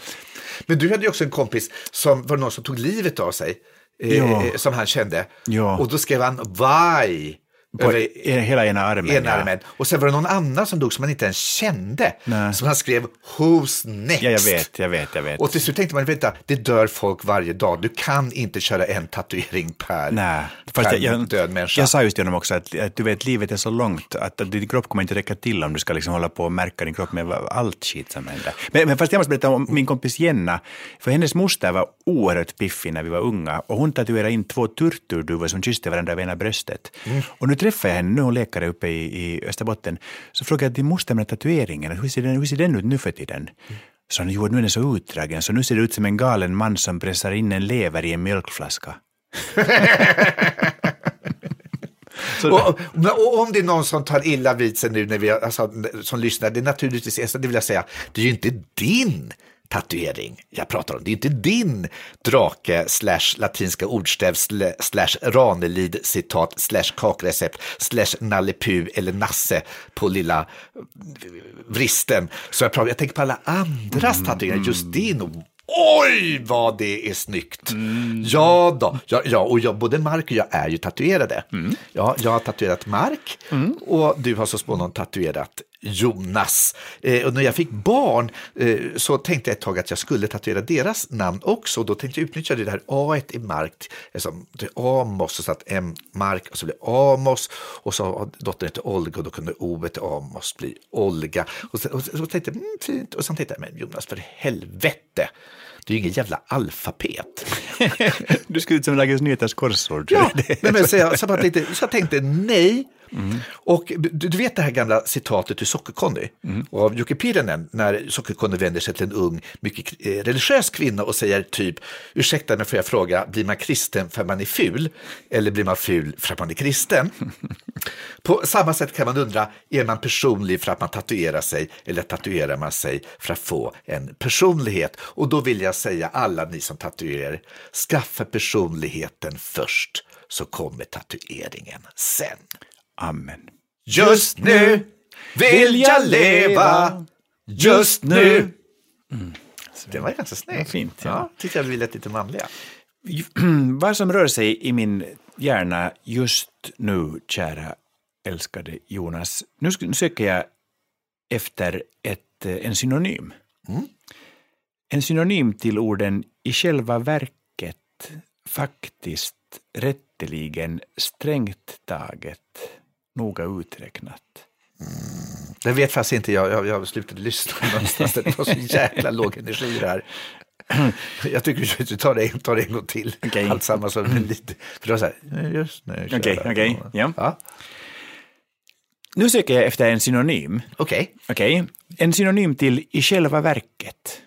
Men du hade ju också en kompis som var någon som tog livet av sig, Ja. eh, som han kände. Ja. Och då skrev han Why på över hela ena armen. ena ja. armen. Och sen var det någon annan som dog som man inte ens kände, Nej. som han skrev Who's next? Ja, jag vet, jag vet, jag vet. Och till slut tänkte man, vänta, det dör folk varje dag. Du kan inte köra en tatuering per, Nej, fast per jag, död människa. jag sa just till honom också att, att du vet, livet är så långt att, att din kropp kommer inte räcka till om du ska liksom hålla på och märka din kropp med allt skit som händer. Men, men fast jag måste berätta om min kompis Jenna, för hennes moster var oerhört piffig när vi var unga och hon tatuerade in två turturduvor som kysste varandra över ena bröstet. Mm. Och nu träffar jag henne, nu är hon läkare uppe i, i Österbotten, så frågade jag din moster med tatueringen, hur ser den, hur ser den ut nu för tiden? Så han, jo, nu är den så utdragen, så nu ser det ut som en galen man som pressar in en lever i en mjölkflaska. Och, och, om det är någon som tar illa vid sig nu när vi, alltså, som lyssnar, det är naturligtvis, det vill jag säga, det är ju inte din tatuering jag pratar om. Det är inte din drake slash latinska ordstäv slash Ranelid citat slash kakrecept slash Nalle Puh eller Nasse på lilla vristen. Så jag, pratar, jag tänker på alla andras tatueringar, just din. Och, Oj, vad det är snyggt! Mm. Ja då, ja, ja, och jag, både Mark och jag är ju tatuerade. Mm. Ja, jag har tatuerat Mark mm. och du har så småningom tatuerat Jonas. Eh, och när jag fick barn eh, så tänkte jag ett tag att jag skulle tatuera deras namn också. Och då tänkte jag utnyttja det där A i Mark, alltså Amos, och så att M Mark och så blir Amos. Och så har dottern heter Olga och då kunde O till Amos bli Olga. Och så, och så tänkte jag, mm, fint. Och sen tänkte jag, men Jonas för helvete. Det är ju ingen jävla alfabet. du ska ut som Dagens Nyheters korsord. Ja, men, men, så, jag, så, jag tänkte, så jag tänkte nej, Mm. Och du, du, vet det här gamla citatet ur Socker-Conny mm. av Jocke Pirinen när Socker-Conny vänder sig till en ung, mycket eh, religiös kvinna och säger typ, ursäkta mig får jag fråga, blir man kristen för att man är ful eller blir man ful för att man är kristen? På samma sätt kan man undra, är man personlig för att man tatuerar sig eller tatuerar man sig för att få en personlighet? Och då vill jag säga alla ni som tatuerar, skaffa personligheten först så kommer tatueringen sen. Amen. Just nu vill jag leva, just nu. Mm. Det var ganska snyggt. Fint. Ja. Ja, tyckte jag vi lät lite manliga. Vad som rör sig i min hjärna just nu, kära älskade Jonas, nu söker jag efter ett, eh, en synonym. Mm. En synonym till orden i själva verket, faktiskt, rätteligen, strängt taget, noga uträknat. Mm. Det vet faktiskt inte jag. Jag, jag slutade lyssna någonstans. Det var så jäkla låg energi här. Jag tycker du tar det, tar det en gång till. Okay. Allt samma som lite. För det var så här, just nu. Okej, okej. Okay, okay. ja. ja. Nu söker jag efter en synonym. Okej. Okay. okay. En synonym till i själva verket.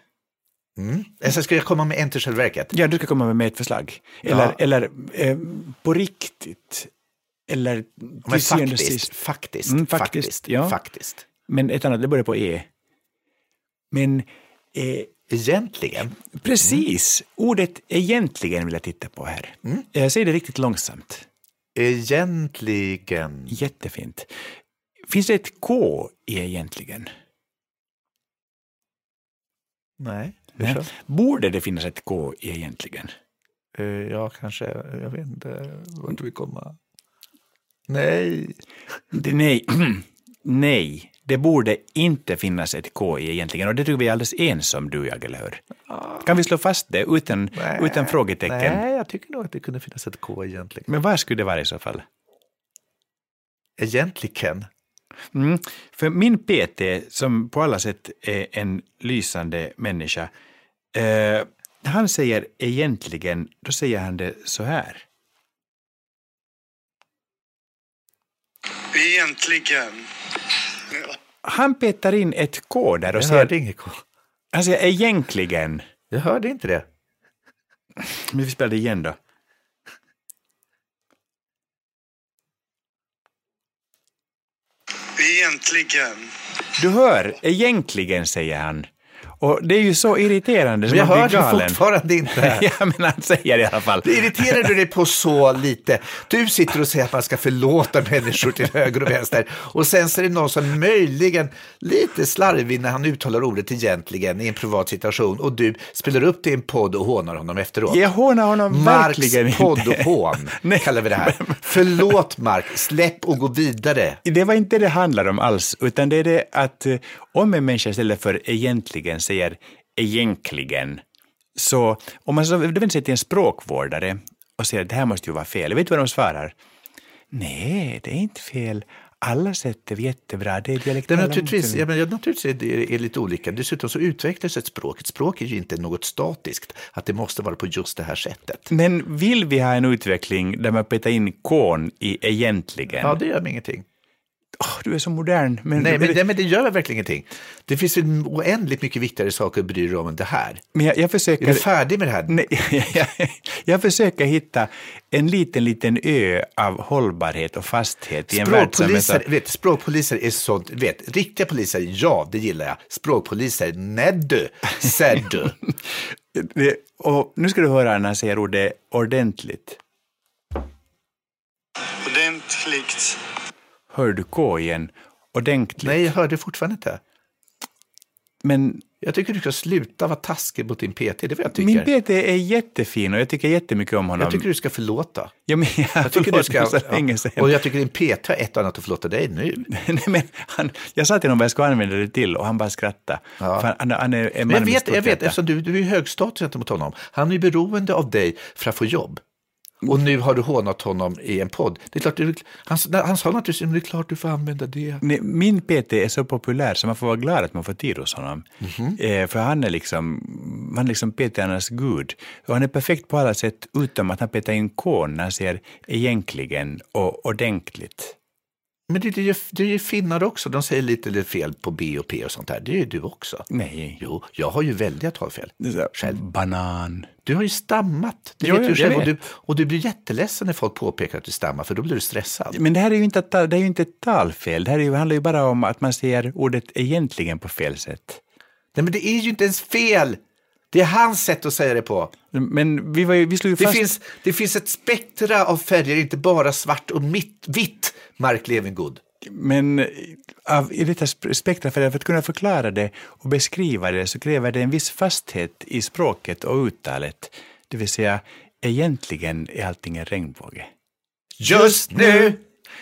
Mm. Alltså, ska jag komma med en till själva verket? Ja, du ska komma med ett förslag. Eller, ja. eller eh, på riktigt. Eller Men faktiskt, faktiskt, mm, faktiskt, faktiskt, ja. faktiskt. Men ett annat, det börjar på E. Men... Eh, egentligen? Precis. Mm. Ordet egentligen vill jag titta på här. Mm. Jag säger det riktigt långsamt. Egentligen. Jättefint. Finns det ett K i egentligen? Nej. Nej. Borde det finnas ett K i egentligen? Uh, ja, kanske. Jag vet inte vart vi kommer. Nej. Det, nej. nej, det borde inte finnas ett K i egentligen och det tror vi är alldeles ensam du och jag, eller hur? Kan vi slå fast det utan, nej, utan frågetecken? Nej, jag tycker nog att det kunde finnas ett K egentligen. Men vad skulle det vara i så fall? Egentligen? Mm, för min PT, som på alla sätt är en lysande människa, eh, han säger egentligen, då säger han det så här. Egentligen. Ja. Han petar in ett K där och jag säger... Jag hörde inget K. Han säger egentligen. Jag hörde inte det. Men vi spelar det igen då. Egentligen. Du hör, egentligen, säger han. Och det är ju så irriterande. Men jag hör det fortfarande inte. ja, men han säger det i alla fall. Det irriterar du dig på så lite. Du sitter och säger att man ska förlåta människor till höger och vänster. Och sen så är det någon som möjligen lite slarvig när han uttalar ordet egentligen i en privat situation. Och du spelar upp det i en podd och hånar honom efteråt. Jag hånar honom Marks verkligen inte. podd och hån kallar vi det här. Förlåt Mark, släpp och gå vidare. Det var inte det handlar om alls, utan det är det att eh, om en människa istället för egentligen säger egentligen, så om man så vänder sig till en språkvårdare och säger att det här måste ju vara fel, vet du vad de svarar? Nej, det är inte fel. Alla sätt är jättebra. Det är dialektala det är naturligtvis, ja, men naturligtvis är det är lite olika. Dessutom så utvecklas ett språk. Ett språk är ju inte något statiskt, att det måste vara på just det här sättet. Men vill vi ha en utveckling där man petar in kon i egentligen? Ja, det gör mig ingenting. Åh, du är så modern. Men, Nej, men, det, men det gör väl verkligen ingenting. Det finns ju oändligt mycket viktigare saker att bry dig om än det här. men jag, jag Är försöker... du färdig med det här? Nej, jag, jag försöker hitta en liten, liten ö av hållbarhet och fasthet i en värld som är så... Språkpoliser, vet, språkpoliser är sånt, vet, riktiga poliser, ja, det gillar jag. Språkpoliser, nej du, ser du. Det- Och nu ska du höra när han säger ordet ordentligt. Ordentligt. Hör du K igen? Ordentligt. Nej, jag hörde fortfarande inte. Men Jag tycker du ska sluta vara taskig mot din PT, det är vad jag tycker. min PT är jättefin och jag tycker jättemycket om honom. jag tycker du ska förlåta. ja, men jag, Jag tycker du ska, så länge sedan. och jag tycker din PT har ett och annat att förlåta dig nu. Nej, men han, jag sa till honom vad jag skulle använda det till och han bara skrattade. Ja. För han, han är en Men jag vet, jag vet eftersom du, du är högstatus gentemot honom. Han är beroende av dig för att få jobb. Och nu har du hånat honom i en podd. Det är klart, du, han, han sa naturligtvis det är klart du får använda det. Nej, min PT är så populär så man får vara glad att man får tid hos honom. Mhm. Eh, för han är liksom, han är liksom PT-arnas gud. Och han är perfekt på alla sätt utom att han petar in K när han säger egentligen och ordentligt. Men det, det, är ju, det är ju finnar också. De säger lite, fel på B och P och sånt där. Det är ju du också. Nej. Jo, jag har ju väldiga talfel. Själv. Banan. Du har ju stammat. Det Jo, vet du själv. Och, du, och du blir jätteledsen när folk påpekar att du stammar, för då blir du stressad. Men det här är ju inte, ett det är ju inte ett talfel. Det här är ju, handlar ju bara om att man säger ordet egentligen på fel sätt. Nej, men det är ju inte ens fel. Det är hans sätt att säga det på. Men vi, var ju, vi slog ju Det fast... finns, det finns ett spektra av färger, inte bara svart och mitt, vitt, Mark Levengood. Men eh, av, i detta sp- spektra, för att kunna förklara det och beskriva det så kräver det en viss fasthet i språket och uttalet. Det vill säga, egentligen är allting en regnbåge. Just nu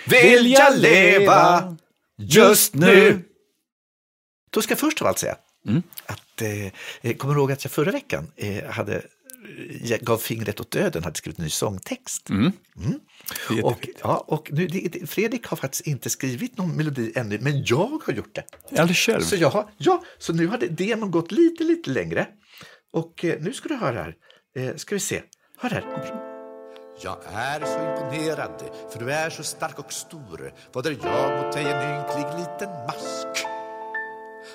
vill jag leva, just nu. Då ska jag först av allt säga att, eh, jag kommer ihåg att jag förra veckan eh, hade, jag gav fingret åt döden, hade skrivit en ny sångtext. Det är Och, ja, och nu, det, det, Fredrik har faktiskt inte skrivit någon melodi ännu, men jag har gjort det. Alldeles själv. Så, jag har, ja, så nu har det, demon gått lite, lite längre. Och eh, nu ska du höra här. Eh, ska vi se. Hör här. Jag är så imponerad, för du är så stark och stor. Vad är jag mot dig, en ynklig liten mask?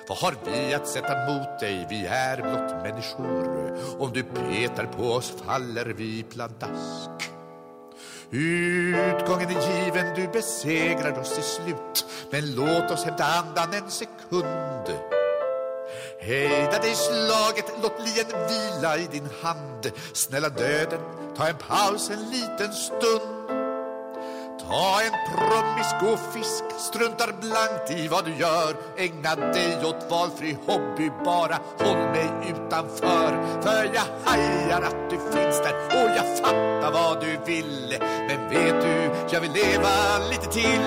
Vad har vi att sätta mot dig? Vi är blott människor. Om du petar på oss faller vi pladask. Utgången är given, du besegrar oss till slut. Men låt oss hämta andan en sekund. Hejda dig slaget, låt lien vila i din hand. Snälla döden, ta en paus en liten stund. Ta en promisku fisk, struntar blankt i vad du gör. Ägna dig åt valfri hobby, bara håll mig utanför. För jag hajar att du finns där och jag fattar vad du vill. Men vet du, jag vill leva lite till.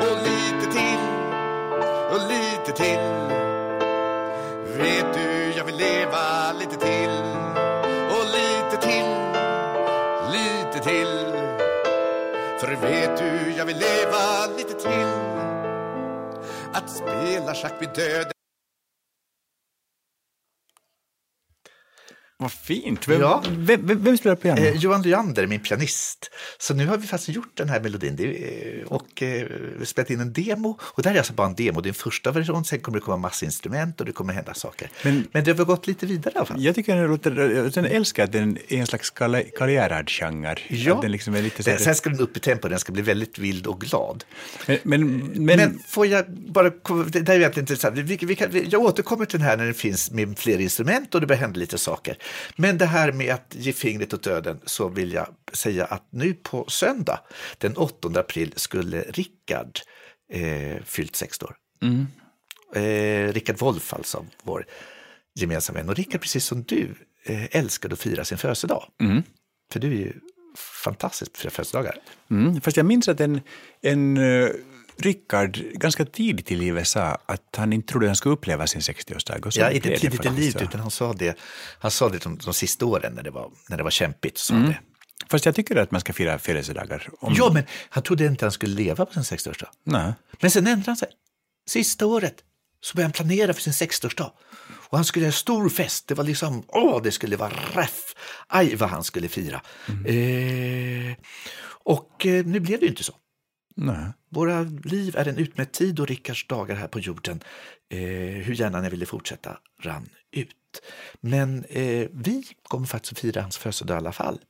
Och lite till, och lite till. Vet du, jag vill leva lite till. Och lite till, lite till. Vet du, jag vill leva lite till. Att spela schack vid döden. Vad fint. Vem, Ja. vem, vem, vem spelar piano? eh, Johan Leander, min pianist. Så nu har vi faktiskt gjort den här melodin det, är- och eh, spelat in en demo. Och det här är alltså bara en demo, det är en första version, sen kommer det komma massa instrument och det kommer hända saker. Men- Men, det har väl gått lite vidare i alla fall. Jag tycker den låter, jag älskar att den är en slags Kal- Karriärad-genre. Ja. Den liksom är lite så sen, sen ska den upp i tempo, den ska bli väldigt vild och glad. men, men, men, Men, får jag bara, det där är egentligen intressant. Vi, vi kan, jag återkommer till den här när den finns med fler instrument och det börjar hända lite saker. Men det här med att ge fingret åt döden så vill jag säga att nu på söndag den 8 april skulle Rickard eh, fyllt 60 år. Eh, Rickard Wolff alltså, vår gemensamma vän. Och Rickard, precis som du, eh, älskade att fira sin födelsedag. För du är ju fantastisk på att fira födelsedagar. mm, fast jag minns att en, en uh, Rickard ganska tidigt i livet sa att han inte trodde han skulle uppleva sin 60-årsdag. och så Ja, inte tidigt i livet, utan han sa det, han sa det de, de sista åren när det var, när det var kämpigt. Så Mm. det. Fast jag tycker att man ska fira födelsedagar. Om, Ja, men han trodde inte han skulle leva på sin 60-årsdag. Nej. Men sen ändrade han sig. Sista året så började han planera för sin 60-årsdag. Och han skulle ha en stor fest. Det var liksom, åh, det skulle vara räff. Aj, vad han skulle fira. Mm. Eh, och eh, nu blev det ju inte så. Nej. Våra liv är en utmätt tid och Rickards dagar här på jorden, eh, hur gärna ni ville fortsätta, rann ut. Men eh, vi kommer faktiskt att fira hans födelsedag i alla fall.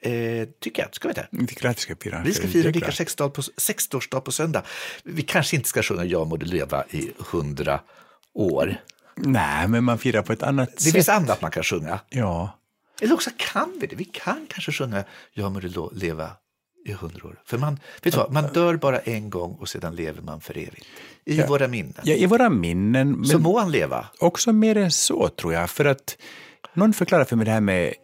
Eh, tycker jag, ska vi inte? Jag tycker att vi ska fira Vi ska fira Rickards 60-årsdag på, 60-årsdag på söndag. Vi kanske inte ska sjunga Jag må leva i hundra år. Nej, men man firar på ett annat Det sätt. finns annat man kan sjunga. Ja. Eller också kan vi det. Vi kan kanske sjunga Jag må leva i hundra år. För man, vet vad, man dör bara en gång och sedan lever man för evigt. I våra minnen. ja, i våra minnen. Men Så må han leva. också mer än så, tror jag. För att någon förklarar för mig det här med,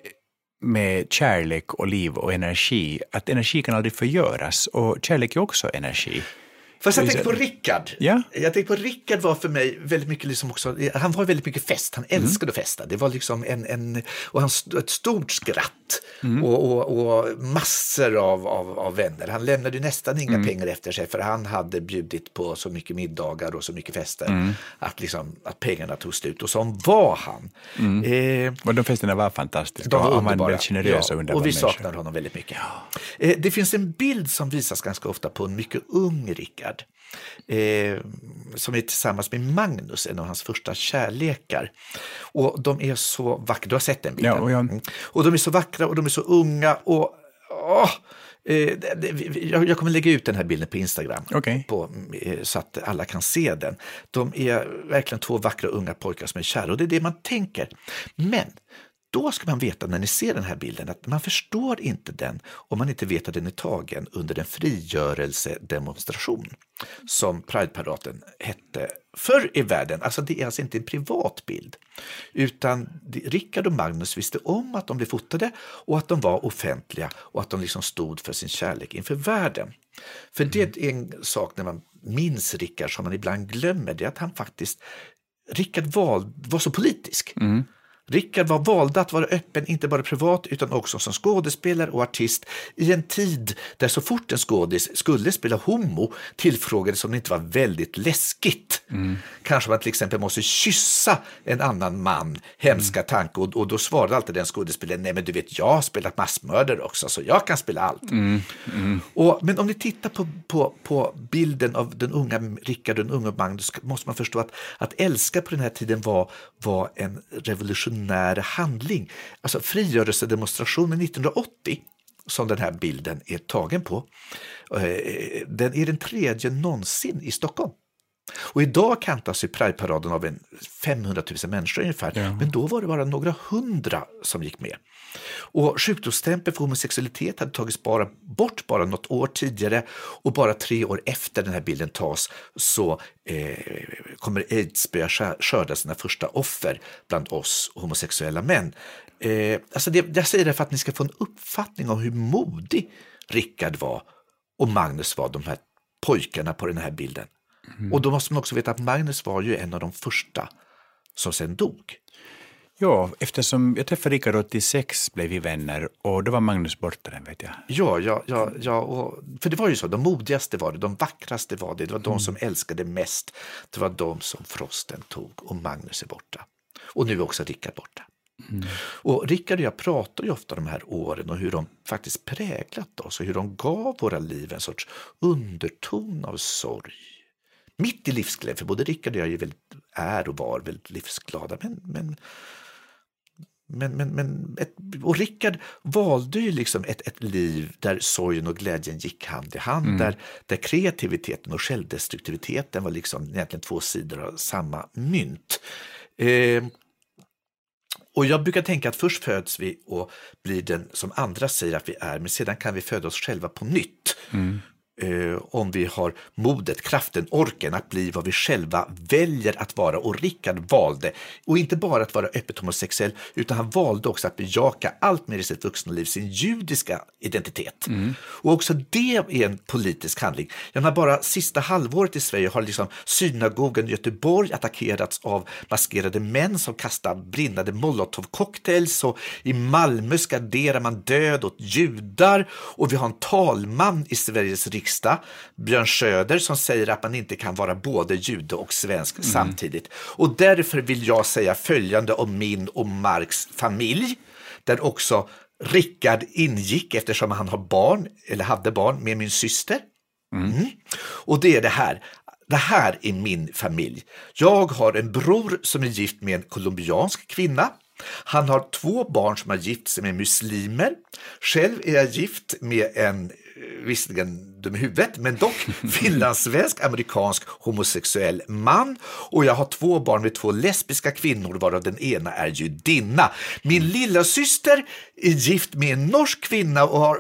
med kärlek och liv och energi. Att energi kan aldrig förgöras och kärlek är också energi. Fast jag tänker på Rickard. Ja. Jag tänker på Rickard var för mig väldigt mycket liksom också, han var väldigt mycket fest, han Mm. älskade att festa. Det var liksom en, en och han ett stort skratt Mm. och, och, och massor av, av, av vänner. Han lämnade nästan inga Mm. pengar efter sig för han hade bjudit på så mycket middagar och så mycket fester Mm. att, liksom, att pengarna tog slut. Och som var han. Eh, Och de festerna var fantastiska. de var och han var väldigt generös och ja, underbar och vi människa. saknar honom väldigt mycket. Eh, det finns en bild som visas ganska ofta på en mycket ung Rickard. Eh, som är tillsammans med Magnus, en av hans första kärlekar. Och de är så vackra, du har sett den bilden? Ja, och jag- Mm. och de är så vackra och de är så unga. och vi- jag, kommer lägga ut den här bilden på Instagram Okej. på, eh, så att alla kan se den. De är verkligen två vackra unga pojkar som är kära och det är det man tänker. Men då ska man veta när ni ser den här bilden att man förstår inte den om man inte vet att den är tagen under en frigörelsedemonstration som Prideparaden hette förr i världen. Alltså det är alltså inte en privat bild utan Rickard och Magnus visste om att de blev fotade och att de var offentliga och att de liksom stod för sin kärlek inför världen. För det är en sak när man minns Rickard som man ibland glömmer, det är att han faktiskt Rickard var så politisk. Mm. Rickard var valda att vara öppen, inte bara privat utan också som skådespelare och artist i en tid där så fort en skådis skulle spela homo tillfrågades om det inte var väldigt läskigt. Kanske man till exempel måste kyssa en annan man, hemska tanke, och, och då svarade alltid den skådespelaren, nej men du vet jag har spelat massmördare också så jag kan spela allt. Och, men om ni tittar på, på, på bilden av den unga Rickard och den unga Magnus måste man förstå att, att älska på den här tiden var, var en revolutionär handling. Alltså frigörelsedemonstrationen 1980 som den här bilden är tagen på, eh, den är den tredje någonsin i Stockholm. Och idag kantas ju Pride-paraden av en 500 000 människor ungefär, men då var det bara några hundra som gick med. Och sjukdomsstämpeln för homosexualitet hade tagits bara, bort bara något år tidigare och bara tre år efter den här bilden tas så eh, kommer aids börja skörda sina första offer bland oss homosexuella män. Eh, alltså det, jag säger det för att ni ska få en uppfattning om hur modig Rickard var och Magnus var, de här pojkarna på den här bilden. Och då måste man också veta att Magnus var ju en av de första som sen dog. Ja, eftersom jag träffade Rickard 86 blev vi vänner och då var Magnus borta den vet jag. Ja, ja, ja, ja och, för det var ju så, de modigaste var det, de vackraste var det, det var de som älskade mest, det var de som Frosten tog och Magnus är borta. Och nu är också Rickard borta. Och Rickard och jag pratar ju ofta de här åren och hur de faktiskt präglat oss och hur de gav våra liv en sorts underton av sorg. Mitt i livsglädje, för både Rickard och jag är, väldigt, är och var väldigt livsglada, men, men men, men, men ett, och Rickard valde ju liksom ett, ett liv där sorgen och glädjen gick hand i hand, där, där kreativiteten och självdestruktiviteten var liksom egentligen två sidor av samma mynt. Eh, och jag brukar tänka att först föds vi och blir den som andra säger att vi är, men sedan kan vi föda oss själva på nytt. Eh, om vi har modet, kraften, orken att bli vad vi själva väljer att vara. Och Rickard valde, och inte bara att vara öppet homosexuell, utan han valde också att bejaka allt mer i sitt vuxna liv, sin judiska identitet. Och också det är en politisk handling. Jag menar, bara sista halvåret i Sverige har liksom synagogan i Göteborg attackerats av maskerade män som kastar brinnande molotovcocktails och i Malmö skanderar man död åt judar och vi har en talman i Sveriges riksdag, Björn Söder, som säger att man inte kan vara både jude och svensk samtidigt. Och därför vill jag säga följande om min och Marks familj, där också Rickard ingick eftersom han har barn, eller hade barn, med min syster. Mm. Och det är det här. Det här är min familj. Jag har en bror som är gift med en colombiansk kvinna. Han har två barn som har gift sig med muslimer. Själv är jag gift med en, visserligen dum i huvudet, men dock finlandssvensk, amerikansk homosexuell man. Och jag har två barn med två lesbiska kvinnor, varav den ena är judinna. Min lilla syster är gift med en norsk kvinna och har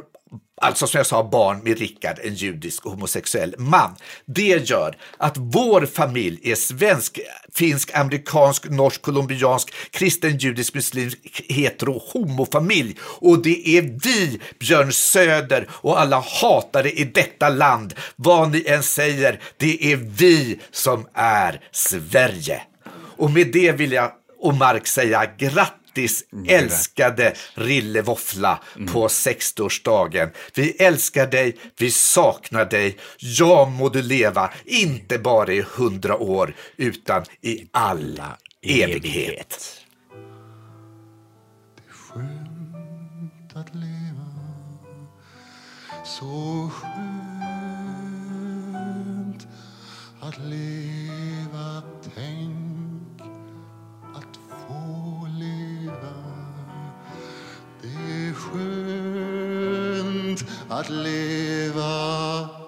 Alltså som jag sa, barn med Rickard, en judisk homosexuell man. Det gör att vår familj är svensk, finsk, amerikansk, norsk, colombiansk, kristen, judisk, muslimsk, hetero, homofamilj. Och det är vi, Björn Söder och alla hatare i detta land. Vad ni än säger, det är vi som är Sverige. Och med det vill jag och Mark säga grattis älskade Rille Våffla på 60-årsdagen. Vi älskar dig, vi saknar dig. Ja, må du leva, inte bara i hundra år, utan i alla evighet. skönt att leva Så skönt att leva skönt att leva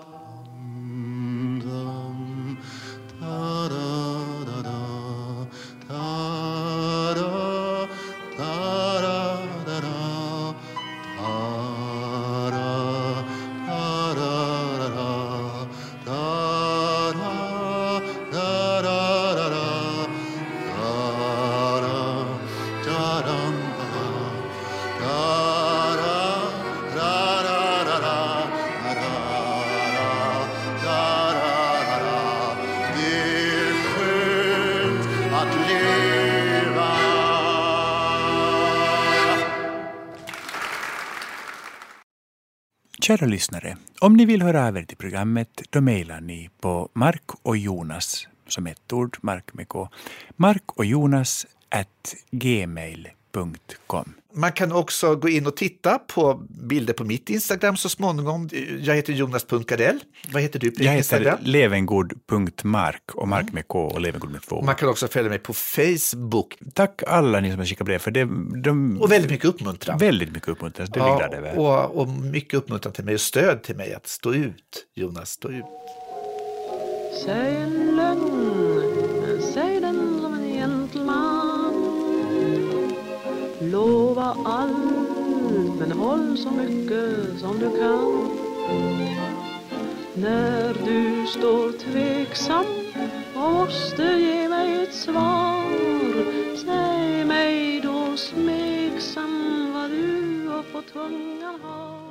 Kära lyssnare, om ni vill höra av er till programmet, då mejlar ni på Mark och Jonas, som ett ord, Mark med K, Mark och Jonas at gmail.com. Man kan också gå in och titta på bilder på mitt Instagram så småningom. Jag heter Jonas Punkadell. Vad heter du på Jag Instagram? heter levengod.mark och Mark med K och Levengod med två. Man kan också följa mig på Facebook Tack alla ni som har skickat brev, för det, de, och väldigt mycket uppmuntran. väldigt mycket uppmuntran. Det är glada över. och, och mycket uppmuntran till mig och stöd till mig att stå ut, Jonas, stå ut. Säg en lögn, säg den som en gentleman allt, men håll så mycket som du kan. När du står tveksam och måste ge mig ett svar Säg mig då smeksam vad du har på tungan har.